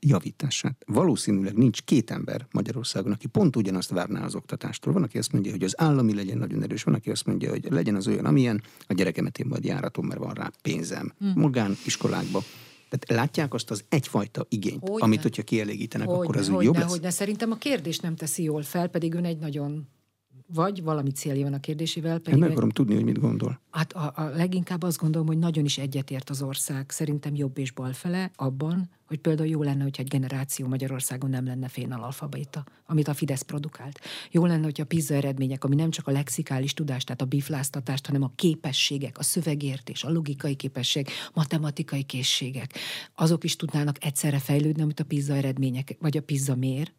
javítását. Valószínűleg nincs két ember Magyarországon, aki pont ugyanazt várná az oktatástól. Van, aki azt mondja, hogy az állami legyen nagyon erős, van, aki azt mondja, hogy legyen az olyan, amilyen, a gyerekemet én majd járatom, mert van rá pénzem. Hmm. Magán iskolákba tehát látják azt az egyfajta igényt, hogy amit, hogyha kielégítenek, hogy akkor az úgy jobb lesz? de szerintem a kérdés nem teszi jól fel, pedig ön egy nagyon vagy valami célja van a kérdésével. Pedig Én meg akarom tudni, hogy mit gondol. Hát a, a leginkább azt gondolom, hogy nagyon is egyetért az ország, szerintem jobb és bal fele abban, hogy például jó lenne, hogyha egy generáció Magyarországon nem lenne fénalalfabeta, amit a Fidesz produkált. Jó lenne, hogyha a PISA eredmények, ami nem csak a lexikális tudást, tehát a bifláztatást, hanem a képességek, a szövegértés, a logikai képesség, matematikai készségek, azok is tudnának egyszerre fejlődni, amit a PISA eredmények, vagy a PISA mér,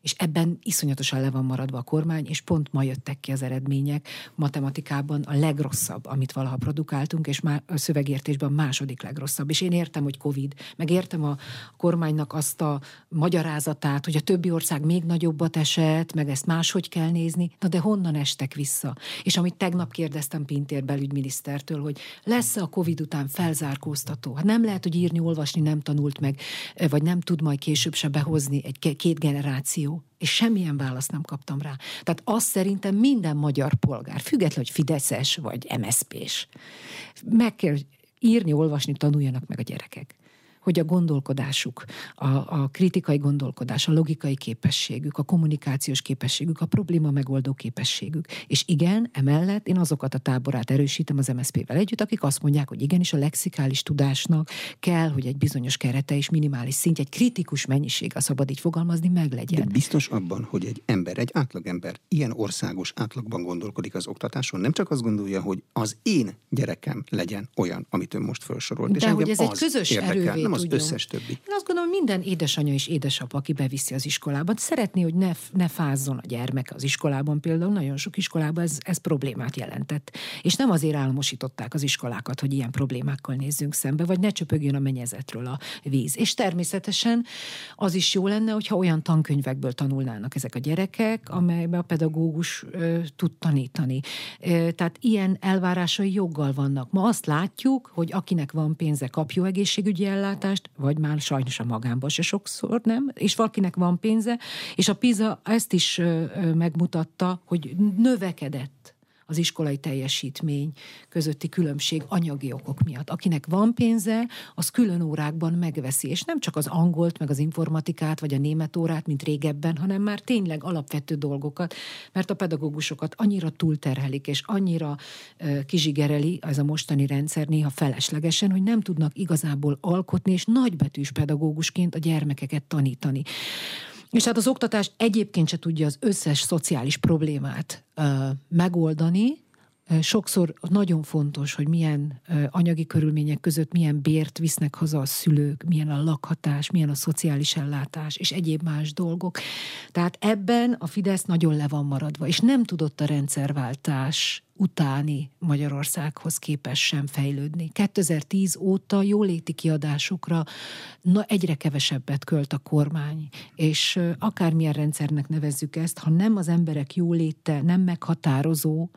és ebben iszonyatosan le van maradva a kormány, és pont ma jöttek ki az eredmények. Matematikában a legrosszabb, amit valaha produkáltunk, és már a szövegértésben a második legrosszabb. És én értem, hogy Covid, meg értem a kormánynak azt a magyarázatát, hogy a többi ország még nagyobbat esett, meg ezt máshogy kell nézni, na de honnan estek vissza? És amit tegnap kérdeztem Pintér belügyminisztertől, hogy lesz-e a Covid után felzárkóztató? Hát nem lehet, hogy írni, olvasni nem tanult meg, vagy nem tud majd később se behozni egy két generáció és semmilyen választ nem kaptam rá. Tehát azt szerintem minden magyar polgár, függetlenül, hogy Fideszes vagy MSZP-s, meg kell írni, olvasni, tanuljanak meg a gyerekek hogy a gondolkodásuk, a, a kritikai gondolkodás, a logikai képességük, a kommunikációs képességük, a probléma megoldó képességük. És igen, emellett én azokat a táborát erősítem az MSZP-vel együtt, akik azt mondják, hogy igenis a lexikális tudásnak kell, hogy egy bizonyos kerete és minimális szintje, egy kritikus mennyiség, a szabad így fogalmazni, meglegyen. De biztos abban, hogy egy ember, egy átlagember ilyen országos átlagban gondolkodik az oktatáson, nem csak azt gondolja, hogy az én gyerekem legyen olyan, amit ön most felsorolt. De és hogy ez egy közös erővé nem az tudjon. összes többi. Én azt gondolom, minden édesanyja és édesapa, aki beviszi az iskolában, szeretné, hogy ne, ne fázzon a gyermek az iskolában. Például nagyon sok iskolában ez, ez problémát jelentett. És nem azért álmosították az iskolákat, hogy ilyen problémákkal nézzünk szembe, vagy ne csöpögjön a mennyezetről a víz. És természetesen az is jó lenne, hogyha olyan tankönyvekből tanulnának ezek a gyerekek, amelyben a pedagógus ö, tud tanítani. Ö, tehát ilyen elvárásai joggal vannak. Ma azt látjuk, hogy akinek van pénze, kap jó egészségügyi ellátást, ellátást, vagy már sajnos a magánban se sokszor nem, és valakinek van pénze, és a PISA ezt is megmutatta, hogy növekedett az iskolai teljesítmény közötti különbség anyagi okok miatt. Akinek van pénze, az külön órákban megveszi, és nem csak az angolt, meg az informatikát, vagy a német órát, mint régebben, hanem már tényleg alapvető dolgokat, mert a pedagógusokat annyira túlterhelik, és annyira uh, kizsigereli ez a mostani rendszer néha feleslegesen, hogy nem tudnak igazából alkotni, és nagybetűs pedagógusként a gyermekeket tanítani. És hát az oktatás egyébként se tudja az összes szociális problémát ö, megoldani, Sokszor nagyon fontos, hogy milyen anyagi körülmények között milyen bért visznek haza a szülők, milyen a lakhatás, milyen a szociális ellátás és egyéb más dolgok. Tehát ebben a Fidesz nagyon le van maradva, és nem tudott a rendszerváltás utáni Magyarországhoz képes sem fejlődni. 2010 óta jóléti kiadásokra na, egyre kevesebbet költ a kormány, és akármilyen rendszernek nevezzük ezt, ha nem az emberek jóléte nem meghatározó,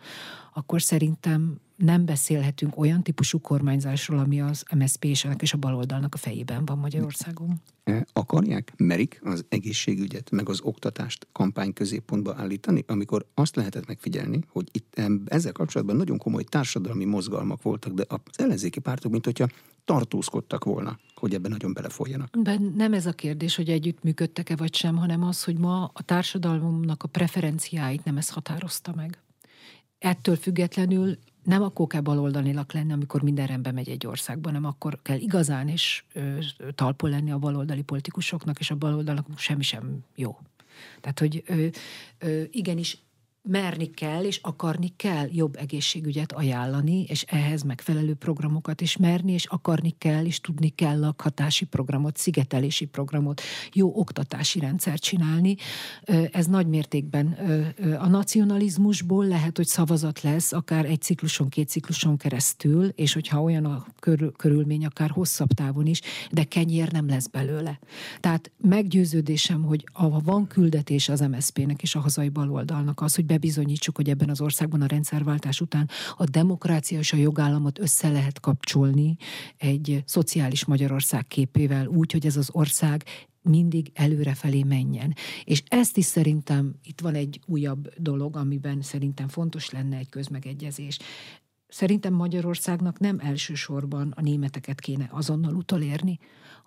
akkor szerintem nem beszélhetünk olyan típusú kormányzásról, ami az MSZP és a baloldalnak a fejében van Magyarországon. E, akarják, merik az egészségügyet, meg az oktatást kampány középpontba állítani, amikor azt lehetett megfigyelni, hogy itt ezzel kapcsolatban nagyon komoly társadalmi mozgalmak voltak, de az ellenzéki pártok, mint hogyha tartózkodtak volna, hogy ebben nagyon belefoljanak. De nem ez a kérdés, hogy együtt működtek-e vagy sem, hanem az, hogy ma a társadalomnak a preferenciáit nem ez határozta meg. Ettől függetlenül nem akkor kell baloldalilag lenni, amikor minden rendben megy egy országban, nem akkor kell igazán is ö, talpon lenni a baloldali politikusoknak, és a baloldalnak semmi sem jó. Tehát, hogy ö, ö, igenis merni kell és akarni kell jobb egészségügyet ajánlani, és ehhez megfelelő programokat is merni, és akarni kell, és tudni kell lakhatási programot, szigetelési programot, jó oktatási rendszert csinálni. Ez nagy mértékben a nacionalizmusból lehet, hogy szavazat lesz, akár egy cikluson, két cikluson keresztül, és hogyha olyan a körül, körülmény, akár hosszabb távon is, de kenyér nem lesz belőle. Tehát meggyőződésem, hogy ha van küldetés az MSZP-nek és a hazai baloldalnak az, hogy bebizonyítsuk, hogy ebben az országban a rendszerváltás után a demokrácia és a jogállamot össze lehet kapcsolni egy szociális Magyarország képével, úgy, hogy ez az ország mindig előrefelé menjen. És ezt is szerintem, itt van egy újabb dolog, amiben szerintem fontos lenne egy közmegegyezés. Szerintem Magyarországnak nem elsősorban a németeket kéne azonnal utolérni,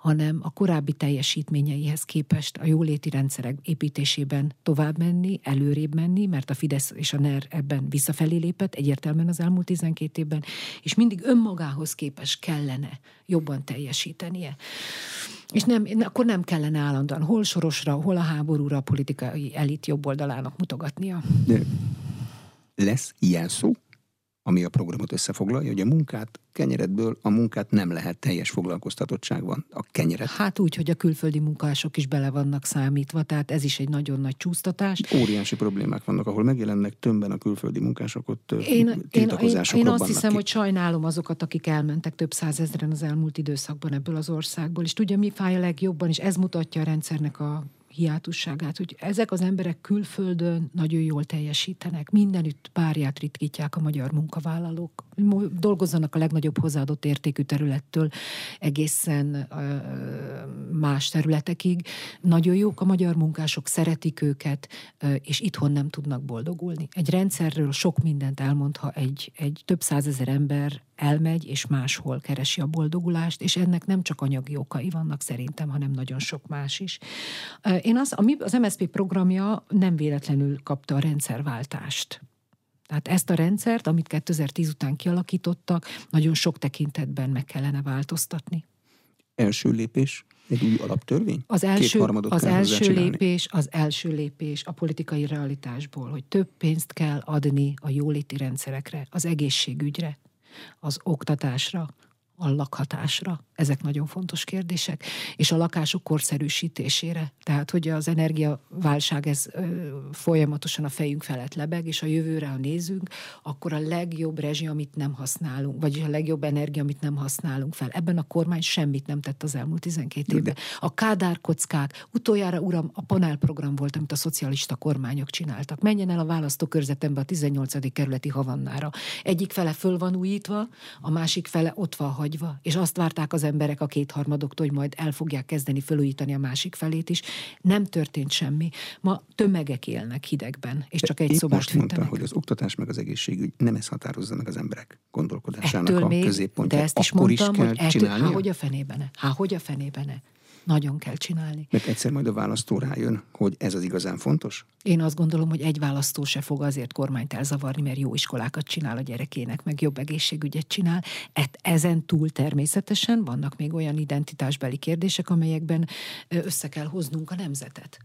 hanem a korábbi teljesítményeihez képest a jóléti rendszerek építésében tovább menni, előrébb menni, mert a Fidesz és a NER ebben visszafelé lépett egyértelműen az elmúlt 12 évben, és mindig önmagához képes kellene jobban teljesítenie. És nem, akkor nem kellene állandóan hol sorosra, hol a háborúra a politikai elit jobb oldalának mutogatnia. Lesz ilyen szó? Ami a programot összefoglalja, hogy a munkát, kenyeredből a munkát nem lehet teljes foglalkoztatottság van. A kenyeret. Hát úgy, hogy a külföldi munkások is bele vannak számítva, tehát ez is egy nagyon nagy csúsztatás. Óriási problémák vannak, ahol megjelennek többen a külföldi munkások, ott én, én, én, én azt hiszem, ki. hogy sajnálom azokat, akik elmentek több százezren az elmúlt időszakban ebből az országból, és tudja, mi fáj a legjobban, és ez mutatja a rendszernek a hiátusságát, hogy ezek az emberek külföldön nagyon jól teljesítenek, mindenütt párját ritkítják a magyar munkavállalók, dolgozzanak a legnagyobb hozzáadott értékű területtől egészen más területekig. Nagyon jók a magyar munkások, szeretik őket, és itthon nem tudnak boldogulni. Egy rendszerről sok mindent elmond, ha egy, egy több százezer ember elmegy, és máshol keresi a boldogulást, és ennek nem csak anyagi okai vannak szerintem, hanem nagyon sok más is. Én az, az MSZP programja nem véletlenül kapta a rendszerváltást. Tehát ezt a rendszert, amit 2010 után kialakítottak, nagyon sok tekintetben meg kellene változtatni. Első lépés, egy új alaptörvény? Az első, az első lépés, az első lépés a politikai realitásból, hogy több pénzt kell adni a jóléti rendszerekre, az egészségügyre, az oktatásra, a lakhatásra. Ezek nagyon fontos kérdések. És a lakások korszerűsítésére. Tehát, hogy az energiaválság ez folyamatosan a fejünk felett lebeg, és a jövőre, ha nézünk, akkor a legjobb rezsi, amit nem használunk, vagy a legjobb energia, amit nem használunk fel. Ebben a kormány semmit nem tett az elmúlt 12 évben. A kádárkockák, utoljára, uram, a panelprogram volt, amit a szocialista kormányok csináltak. Menjen el a választókörzetembe a 18. kerületi havannára. Egyik fele föl van újítva, a másik fele ott van hagyva, és azt várták az emberek a kétharmadoktól, hogy majd el fogják kezdeni felújítani a másik felét is. Nem történt semmi. Ma tömegek élnek hidegben, és csak egy Épp szobát most mondta, hogy az oktatás meg az egészségügy nem ez határozza meg az emberek gondolkodásának ettől a még, középpontját. De ezt is Akkor mondtam, is kell hogy ettől, há, hogy a fenébene? Há, hogy a fenébene? Nagyon kell csinálni. Mert egyszer majd a választó rájön, hogy ez az igazán fontos? Én azt gondolom, hogy egy választó se fog azért kormányt elzavarni, mert jó iskolákat csinál a gyerekének, meg jobb egészségügyet csinál. Et, ezen túl természetesen vannak még olyan identitásbeli kérdések, amelyekben össze kell hoznunk a nemzetet.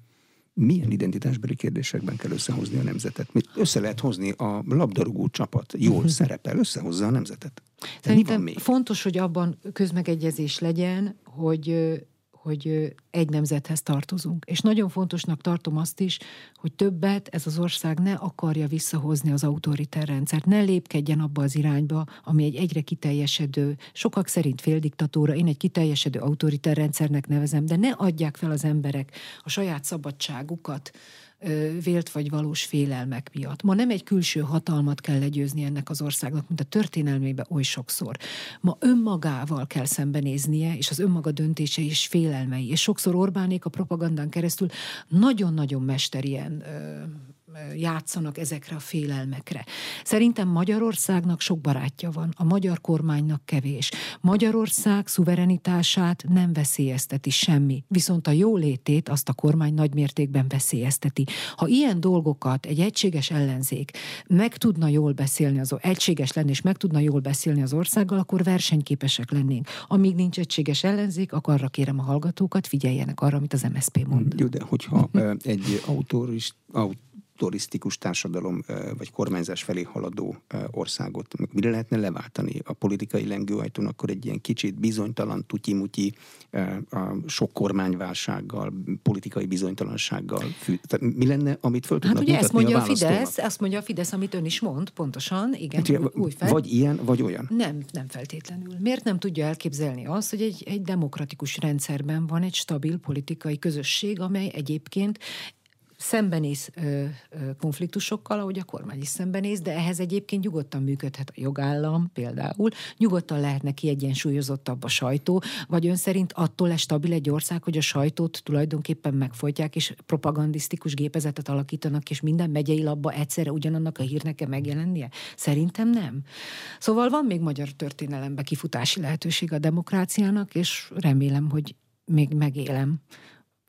milyen identitásbeli kérdésekben kell összehozni a nemzetet? Össze lehet hozni a labdarúgó csapat, jól szerepel, összehozza a nemzetet. De Szerintem fontos, hogy abban közmegegyezés legyen, hogy hogy egy nemzethez tartozunk. És nagyon fontosnak tartom azt is, hogy többet ez az ország ne akarja visszahozni az autoriter rendszert, ne lépkedjen abba az irányba, ami egy egyre kiteljesedő, sokak szerint féldiktatúra, én egy kiteljesedő autoriter rendszernek nevezem, de ne adják fel az emberek a saját szabadságukat, vélt vagy valós félelmek miatt. Ma nem egy külső hatalmat kell legyőzni ennek az országnak, mint a történelmében oly sokszor. Ma önmagával kell szembenéznie, és az önmaga döntése és félelmei. És sokszor Orbánék a propagandán keresztül nagyon-nagyon mesterien játszanak ezekre a félelmekre. Szerintem Magyarországnak sok barátja van, a magyar kormánynak kevés. Magyarország szuverenitását nem veszélyezteti semmi, viszont a jólétét azt a kormány nagymértékben veszélyezteti. Ha ilyen dolgokat egy egységes ellenzék meg tudna jól beszélni, az egységes lenni és meg tudna jól beszélni az országgal, akkor versenyképesek lennénk. Amíg nincs egységes ellenzék, akkor arra kérem a hallgatókat, figyeljenek arra, amit az MSZP mond. Jó, de hogyha egy autorist, aut turisztikus társadalom vagy kormányzás felé haladó országot. Mire lehetne leváltani a politikai lengőajtón, akkor egy ilyen kicsit bizonytalan, tutyi-mutyi, sok kormányválsággal, politikai bizonytalansággal. Tehát mi lenne, amit föl tudnak hát ugye ezt mondja a, a Fidesz, ezt mondja a Fidesz, amit ön is mond, pontosan, igen. Hát, új fel. Vagy ilyen, vagy olyan. Nem, nem feltétlenül. Miért nem tudja elképzelni azt, hogy egy, egy demokratikus rendszerben van egy stabil politikai közösség, amely egyébként szembenéz ö, ö, konfliktusokkal, ahogy a kormány is szembenéz, de ehhez egyébként nyugodtan működhet a jogállam például, nyugodtan lehetne kiegyensúlyozottabb a sajtó, vagy ön szerint attól lesz stabil egy ország, hogy a sajtót tulajdonképpen megfolytják, és propagandisztikus gépezetet alakítanak, és minden megyei labba egyszerre ugyanannak a hírnek kell megjelennie? Szerintem nem. Szóval van még magyar történelemben kifutási lehetőség a demokráciának, és remélem, hogy még megélem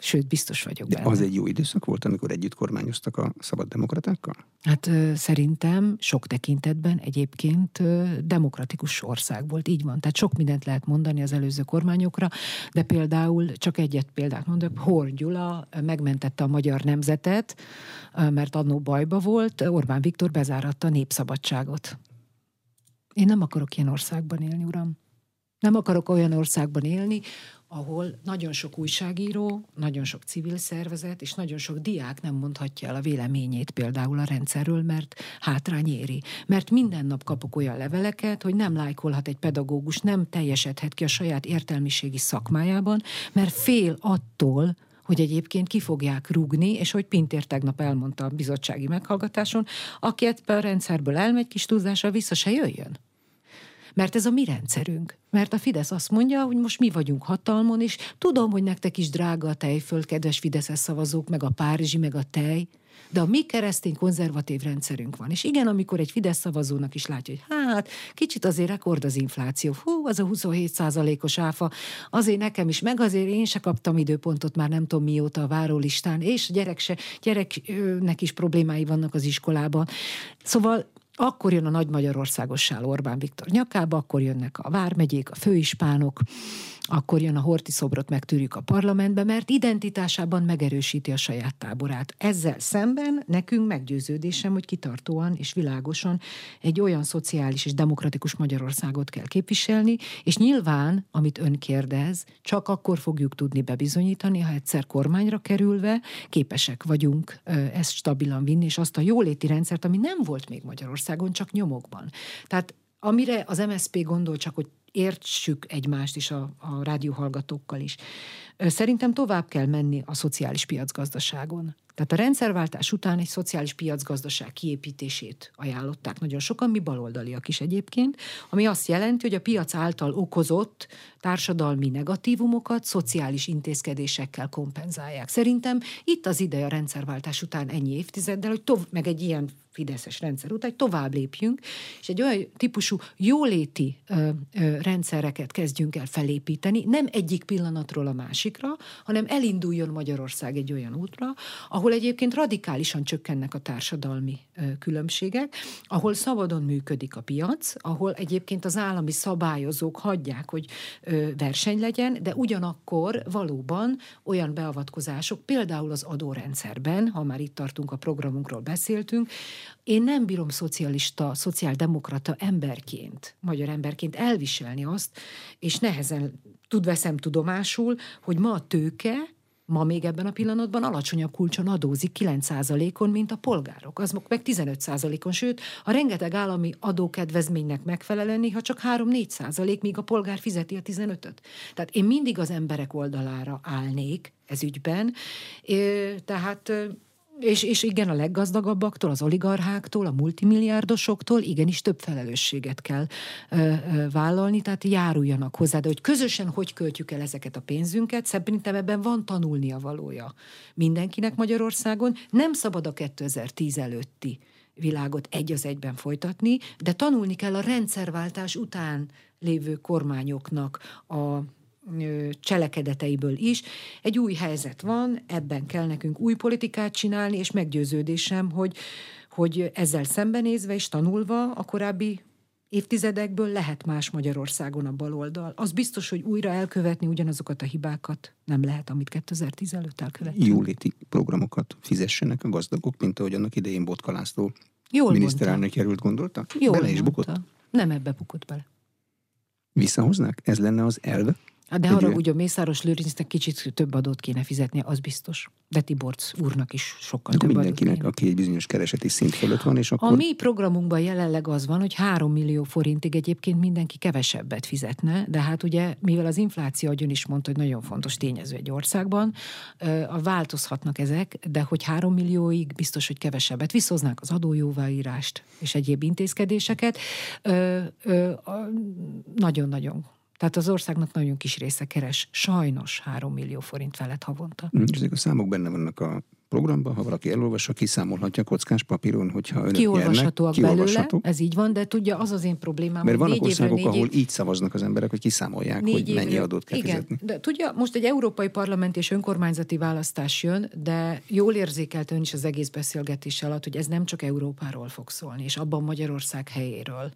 Sőt, biztos vagyok De benne. az egy jó időszak volt, amikor együtt kormányoztak a szabad demokratákkal? Hát szerintem sok tekintetben egyébként demokratikus ország volt, így van. Tehát sok mindent lehet mondani az előző kormányokra, de például csak egyet példát mondok, Horn Gyula megmentette a magyar nemzetet, mert annó bajba volt, Orbán Viktor bezáratta a népszabadságot. Én nem akarok ilyen országban élni, uram. Nem akarok olyan országban élni, ahol nagyon sok újságíró, nagyon sok civil szervezet és nagyon sok diák nem mondhatja el a véleményét például a rendszerről, mert hátrány éri. Mert minden nap kapok olyan leveleket, hogy nem lájkolhat egy pedagógus, nem teljesedhet ki a saját értelmiségi szakmájában, mert fél attól, hogy egyébként ki fogják rúgni, és hogy Pintér tegnap elmondta a bizottsági meghallgatáson, aki a rendszerből elmegy kis túlzással, vissza se jöjjön. Mert ez a mi rendszerünk. Mert a Fidesz azt mondja, hogy most mi vagyunk hatalmon, és tudom, hogy nektek is drága a tejföld, kedves Fideszes szavazók, meg a Párizsi, meg a tej, de a mi keresztény konzervatív rendszerünk van. És igen, amikor egy Fidesz szavazónak is látja, hogy hát kicsit azért rekord az infláció, hú, az a 27 százalékos áfa, azért nekem is, meg azért én se kaptam időpontot már nem tudom mióta a várólistán, és a gyerek se, gyereknek is problémái vannak az iskolában. Szóval akkor jön a Nagy Magyarországossál Orbán Viktor nyakába, akkor jönnek a vármegyék, a főispánok, akkor jön a Horti szobrot megtűrjük a parlamentbe, mert identitásában megerősíti a saját táborát. Ezzel szemben nekünk meggyőződésem, hogy kitartóan és világosan egy olyan szociális és demokratikus Magyarországot kell képviselni, és nyilván, amit ön kérdez, csak akkor fogjuk tudni bebizonyítani, ha egyszer kormányra kerülve képesek vagyunk ezt stabilan vinni, és azt a jóléti rendszert, ami nem volt még Magyarországon, csak nyomokban. Tehát amire az MSZP gondol csak, hogy értsük egymást is a, a rádióhallgatókkal is. Szerintem tovább kell menni a szociális piacgazdaságon. Tehát a rendszerváltás után egy szociális piacgazdaság kiépítését ajánlották nagyon sokan, mi baloldaliak is egyébként, ami azt jelenti, hogy a piac által okozott társadalmi negatívumokat szociális intézkedésekkel kompenzálják. Szerintem itt az ideje a rendszerváltás után ennyi évtizeddel, hogy tov- meg egy ilyen fideszes rendszer után, hogy tovább lépjünk, és egy olyan típusú jóléti ö, ö, rendszereket kezdjünk el felépíteni, nem egyik pillanatról a másikra, hanem elinduljon Magyarország egy olyan útra, ahol egyébként radikálisan csökkennek a társadalmi különbségek, ahol szabadon működik a piac, ahol egyébként az állami szabályozók hagyják, hogy verseny legyen, de ugyanakkor valóban olyan beavatkozások, például az adórendszerben, ha már itt tartunk a programunkról beszéltünk, én nem bírom szocialista, szociáldemokrata emberként, magyar emberként elviselni azt, és nehezen tud veszem tudomásul, hogy ma a tőke, ma még ebben a pillanatban alacsonyabb kulcson adózik 9%-on, mint a polgárok. Az meg 15%-on, sőt, a rengeteg állami adókedvezménynek megfelelően néha csak 3-4%, míg a polgár fizeti a 15-öt. Tehát én mindig az emberek oldalára állnék ez ügyben. Tehát és, és igen, a leggazdagabbaktól, az oligarcháktól, a multimilliárdosoktól igenis több felelősséget kell ö, ö, vállalni, tehát járuljanak hozzá. De hogy közösen hogy költjük el ezeket a pénzünket, szerintem ebben van tanulnia valója mindenkinek Magyarországon. Nem szabad a 2010 előtti világot egy az egyben folytatni, de tanulni kell a rendszerváltás után lévő kormányoknak a cselekedeteiből is. Egy új helyzet van, ebben kell nekünk új politikát csinálni, és meggyőződésem, hogy, hogy ezzel szembenézve és tanulva a korábbi évtizedekből lehet más Magyarországon a baloldal. Az biztos, hogy újra elkövetni ugyanazokat a hibákat nem lehet, amit 2010 előtt elkövettünk. Jóléti programokat fizessenek a gazdagok, mint ahogy annak idején Botka László Jól miniszterelnök jelölt gondolta? Jól bele is bukott? Nem ebbe bukott bele. Visszahoznák? Ez lenne az elve? Hát de arra ugye a Mészáros Lőrincnek kicsit több adót kéne fizetni, az biztos. De Tiborc úrnak is sokkal több mindenkinek, adót aki egy bizonyos kereseti szint fölött van, és akkor... A mi programunkban jelenleg az van, hogy 3 millió forintig egyébként mindenki kevesebbet fizetne, de hát ugye, mivel az infláció, ahogy ön is mondta, hogy nagyon fontos tényező egy országban, változhatnak ezek, de hogy 3 millióig biztos, hogy kevesebbet visszhoznák az adójóváírást és egyéb intézkedéseket. Nagyon-nagyon tehát az országnak nagyon kis része keres sajnos 3 millió forint felett havonta. Mm, ezek a számok benne vannak a programban, ha valaki elolvassa, kiszámolhatja kockás papíron, hogyha önök Kiolvashatóak nyernek, belőle, ez így van, de tudja, az az én problémám, Mert vannak országok, évre, ahol év... így szavaznak az emberek, hogy kiszámolják, hogy évre, mennyi adót kell igen, fizetni. De tudja, most egy európai parlament és önkormányzati választás jön, de jól érzékelt ön is az egész beszélgetés alatt, hogy ez nem csak Európáról fog szólni, és abban Magyarország helyéről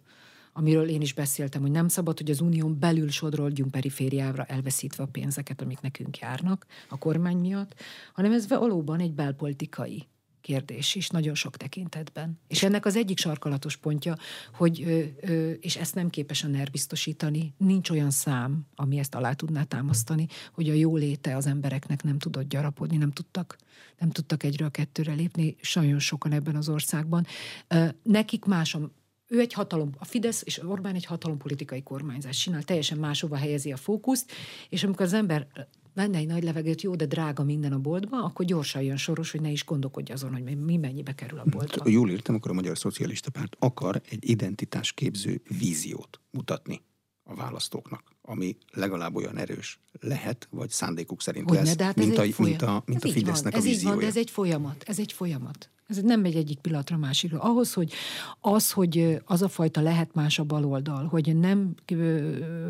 amiről én is beszéltem, hogy nem szabad, hogy az unión belül sodroljunk perifériára elveszítve a pénzeket, amik nekünk járnak a kormány miatt, hanem ez valóban egy belpolitikai kérdés is nagyon sok tekintetben. És ennek az egyik sarkalatos pontja, hogy, ö, ö, és ezt nem képes a NER biztosítani, nincs olyan szám, ami ezt alá tudná támasztani, hogy a jóléte az embereknek nem tudott gyarapodni, nem tudtak, nem tudtak egyről a kettőre lépni, nagyon sokan ebben az országban. Ö, nekik más a ő egy hatalom, a Fidesz és Orbán egy hatalompolitikai kormányzás csinál, teljesen máshova helyezi a fókuszt, és amikor az ember venne egy nagy levegőt, jó, de drága minden a boltban, akkor gyorsan jön soros, hogy ne is gondolkodj azon, hogy mi mennyibe kerül a boltba. Ha jól értem, akkor a Magyar Szocialista Párt akar egy identitásképző víziót mutatni a választóknak, ami legalább olyan erős lehet, vagy szándékuk szerint Hogyne, lesz, hát mint, a, mint, a, mint a Fidesznek van, a víziója. Ez így van, de ez egy folyamat, ez egy folyamat. Ez nem megy egyik pillanatra másikra. Ahhoz, hogy az, hogy az a fajta lehet más a baloldal, hogy nem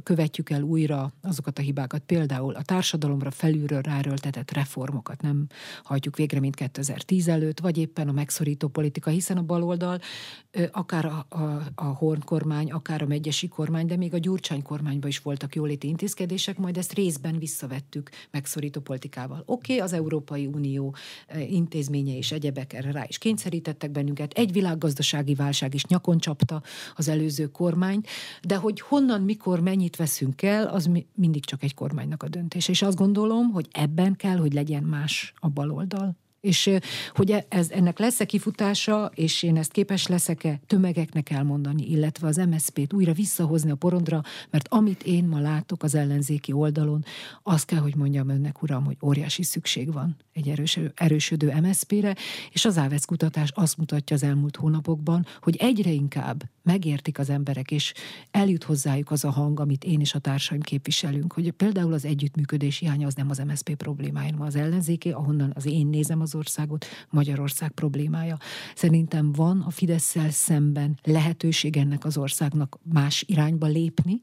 követjük el újra azokat a hibákat, például a társadalomra felülről ráröltetett reformokat nem hajtjuk végre, mint 2010 előtt, vagy éppen a megszorító politika, hiszen a baloldal akár a, a, a Horn kormány, akár a megyesi kormány, de még a Gyurcsány kormányban is voltak jóléti intézkedések, majd ezt részben visszavettük megszorító politikával. Oké, okay, az Európai Unió intézménye és egyebek erre rá is kényszerítettek bennünket. Egy világgazdasági válság is nyakon csapta az előző kormány, de hogy honnan, mikor, mennyit veszünk el, az mindig csak egy kormánynak a döntése. És azt gondolom, hogy ebben kell, hogy legyen más a baloldal, és hogy e, ez, ennek lesz-e kifutása, és én ezt képes leszek-e tömegeknek elmondani, illetve az MSZP-t újra visszahozni a porondra, mert amit én ma látok az ellenzéki oldalon, azt kell, hogy mondjam önnek, uram, hogy óriási szükség van egy erős, erősödő MSZP-re, és az Ávesz kutatás azt mutatja az elmúlt hónapokban, hogy egyre inkább megértik az emberek, és eljut hozzájuk az a hang, amit én és a társaim képviselünk, hogy például az együttműködés hiánya az nem az MSZP problémája, hanem az ellenzéké, ahonnan az én nézem az országot, Magyarország problémája. Szerintem van a fidesz szemben lehetőség ennek az országnak más irányba lépni,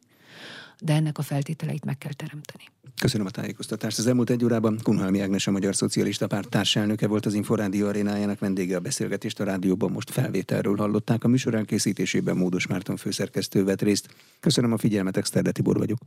de ennek a feltételeit meg kell teremteni. Köszönöm a tájékoztatást. Az elmúlt egy órában Kunhalmi Ágnes, a Magyar Szocialista Párt társelnöke volt az Inforádió arénájának vendége a beszélgetést a rádióban most felvételről hallották. A műsor elkészítésében Módos Márton főszerkesztő vett részt. Köszönöm a figyelmet, Exterde Tibor vagyok.